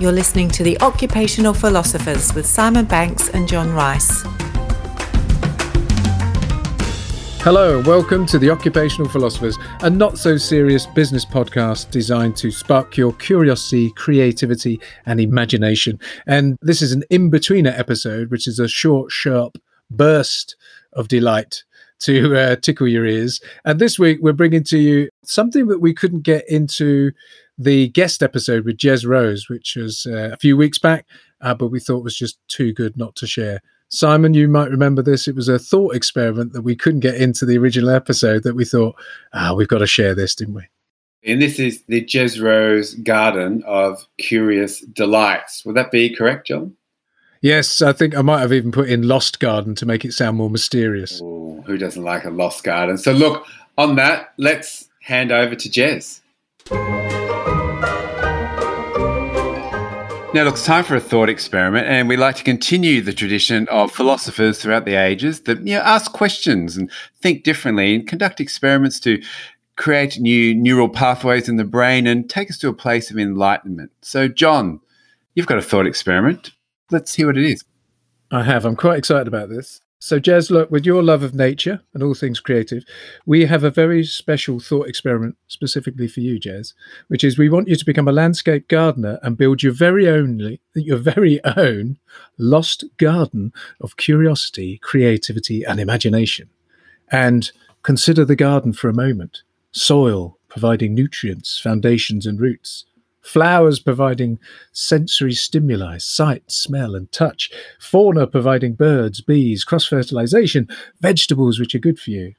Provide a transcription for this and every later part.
You're listening to The Occupational Philosophers with Simon Banks and John Rice. Hello, welcome to The Occupational Philosophers, a not so serious business podcast designed to spark your curiosity, creativity, and imagination. And this is an in betweener episode, which is a short, sharp burst of delight to uh, tickle your ears. And this week, we're bringing to you something that we couldn't get into the guest episode with Jez Rose, which was uh, a few weeks back, uh, but we thought was just too good not to share. Simon, you might remember this. It was a thought experiment that we couldn't get into the original episode that we thought, ah, we've got to share this, didn't we? And this is the Jez Rose Garden of Curious Delights. Would that be correct, John? Yes, I think I might have even put in Lost Garden to make it sound more mysterious. Ooh, who doesn't like a Lost Garden? So, look, on that, let's hand over to Jez. Now, look, it's time for a thought experiment, and we like to continue the tradition of philosophers throughout the ages that you know ask questions and think differently and conduct experiments to create new neural pathways in the brain and take us to a place of enlightenment. So, John, you've got a thought experiment. Let's hear what it is. I have. I'm quite excited about this. So, Jez, look, with your love of nature and all things creative, we have a very special thought experiment specifically for you, Jez, which is we want you to become a landscape gardener and build your very only your very own lost garden of curiosity, creativity, and imagination. And consider the garden for a moment. Soil providing nutrients, foundations, and roots flowers providing sensory stimuli, sight, smell, and touch, fauna providing birds, bees, cross fertilization, vegetables which are good for you.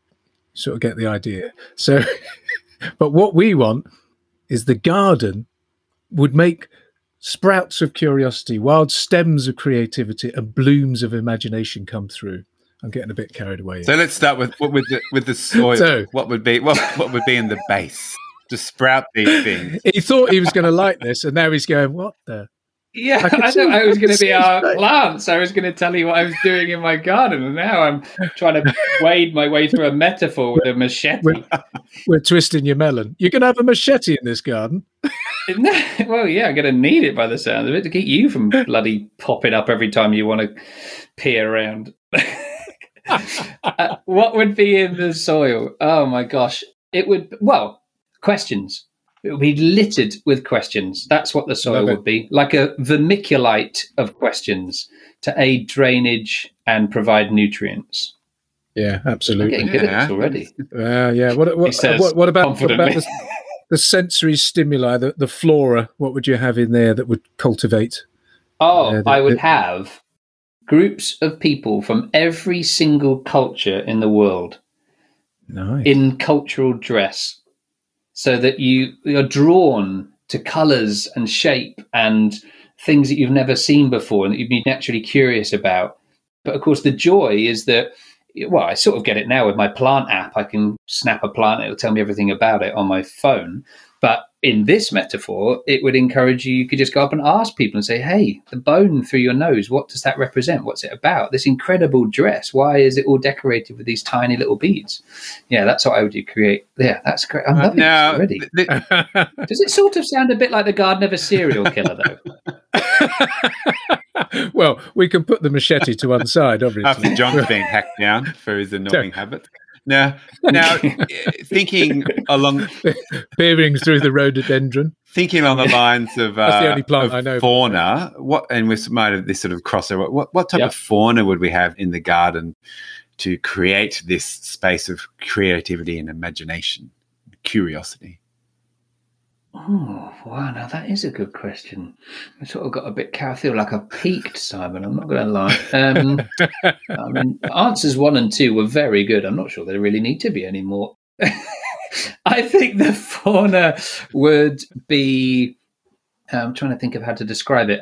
Sort of get the idea. So, but what we want is the garden would make sprouts of curiosity, wild stems of creativity, and blooms of imagination come through. I'm getting a bit carried away. So let's start with with the with the soil. So, what would be what what would be in the base? To sprout these things. He thought he was going to like this, and now he's going, "What the?" Yeah, I, I thought I was going to be our plants. I was going to tell you what I was doing in my garden, and now I'm trying to wade my way through a metaphor with a machete. We're, we're twisting your melon. You're going to have a machete in this garden. well, yeah, I'm going to need it by the sound of it to keep you from bloody popping up every time you want to peer around. uh, what would be in the soil? Oh my gosh, it would. Well, questions. It would be littered with questions. That's what the soil would be like a vermiculite of questions to aid drainage and provide nutrients. Yeah, absolutely. I'm getting good yeah. already. Uh, yeah. What, what, what, what about, about the, the, sensory stimuli, the, the flora? What would you have in there that would cultivate? Oh, uh, the, I would the... have groups of people from every single culture in the world nice. in cultural dress so that you are drawn to colors and shape and things that you've never seen before and that you've been naturally curious about. But of course, the joy is that, well, I sort of get it now with my plant app. I can snap a plant, it'll tell me everything about it on my phone. But in this metaphor, it would encourage you, you could just go up and ask people and say, hey, the bone through your nose, what does that represent? What's it about? This incredible dress, why is it all decorated with these tiny little beads? Yeah, that's what I would do, create. Yeah, that's great. I'm uh, loving now, this already. The, does it sort of sound a bit like the garden of a serial killer, though? well, we can put the machete to one side, obviously. After John's being hacked down for his annoying habit. Now, now, thinking along, peering through the rhododendron, thinking along the lines of, uh, the only plant I know fauna. What and we might have this sort of crossover. What what type yep. of fauna would we have in the garden to create this space of creativity and imagination, curiosity? Oh, wow. Now that is a good question. I sort of got a bit, I feel like I peaked, Simon. I'm not going to lie. Um, I mean, answers one and two were very good. I'm not sure they really need to be anymore. I think the fauna would be, I'm trying to think of how to describe it,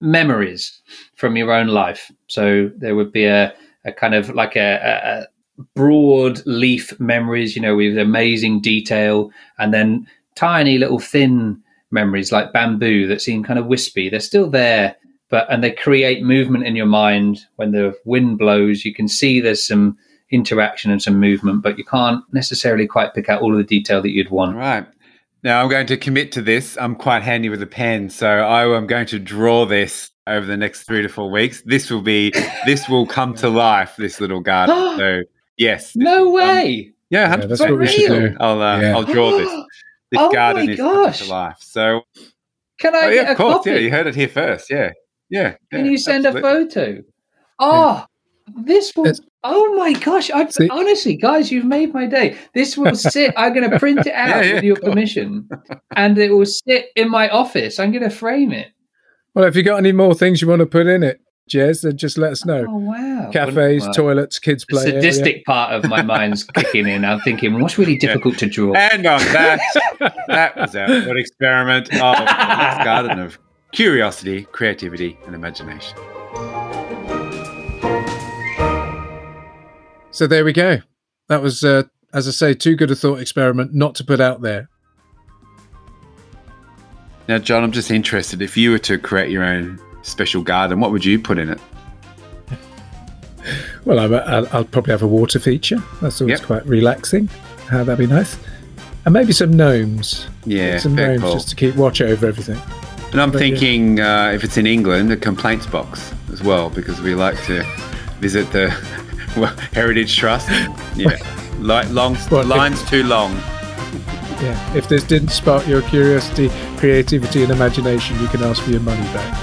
memories from your own life. So there would be a, a kind of like a, a broad leaf memories, you know, with amazing detail, and then tiny little thin memories like bamboo that seem kind of wispy. They're still there, but and they create movement in your mind when the wind blows. You can see there's some interaction and some movement, but you can't necessarily quite pick out all of the detail that you'd want. Right. Now I'm going to commit to this. I'm quite handy with a pen, so I am going to draw this over the next three to four weeks. This will be this will come to life. This little garden. so yes. No Um, way. yeah, Yeah, 100%. that's what we should do. I'll uh, Yeah. I'll draw this. This Oh garden my is coming gosh. to life. So Can I oh, get yeah, a of course. copy? Yeah, you heard it here first. Yeah, yeah. Can yeah, you send absolutely. a photo? Oh, this will. It's- oh my gosh! I See- honestly, guys, you've made my day. This will sit. I'm going to print it out Yeah, yeah, with your permission, and it will sit in my office. I'm going to frame it. Well, if you got any more things you want to put in it, Jez, then just let us know. Oh wow! Cafes, Well, toilets, kids The play area. sadistic part of my mind's kicking in. I'm thinking, what's really difficult to draw? And on that, that was our thought experiment of this garden of curiosity, creativity, and imagination. So there we go. That was, uh, as I say, too good a thought experiment not to put out there. Now, John, I'm just interested. If you were to create your own special garden, what would you put in it? Well, I, I'll, I'll probably have a water feature. That's always Yep. quite relaxing. Uh, that'd be nice. And maybe some gnomes. Yeah, some gnomes cool. just to keep watch over everything. And I'm But, yeah. thinking, uh, if it's in England, a complaints box as well, because we like to visit the well, Heritage Trust. Yeah, Li- long Well, if- lines too long. Yeah. If this didn't spark your curiosity, creativity, and imagination, you can ask for your money back.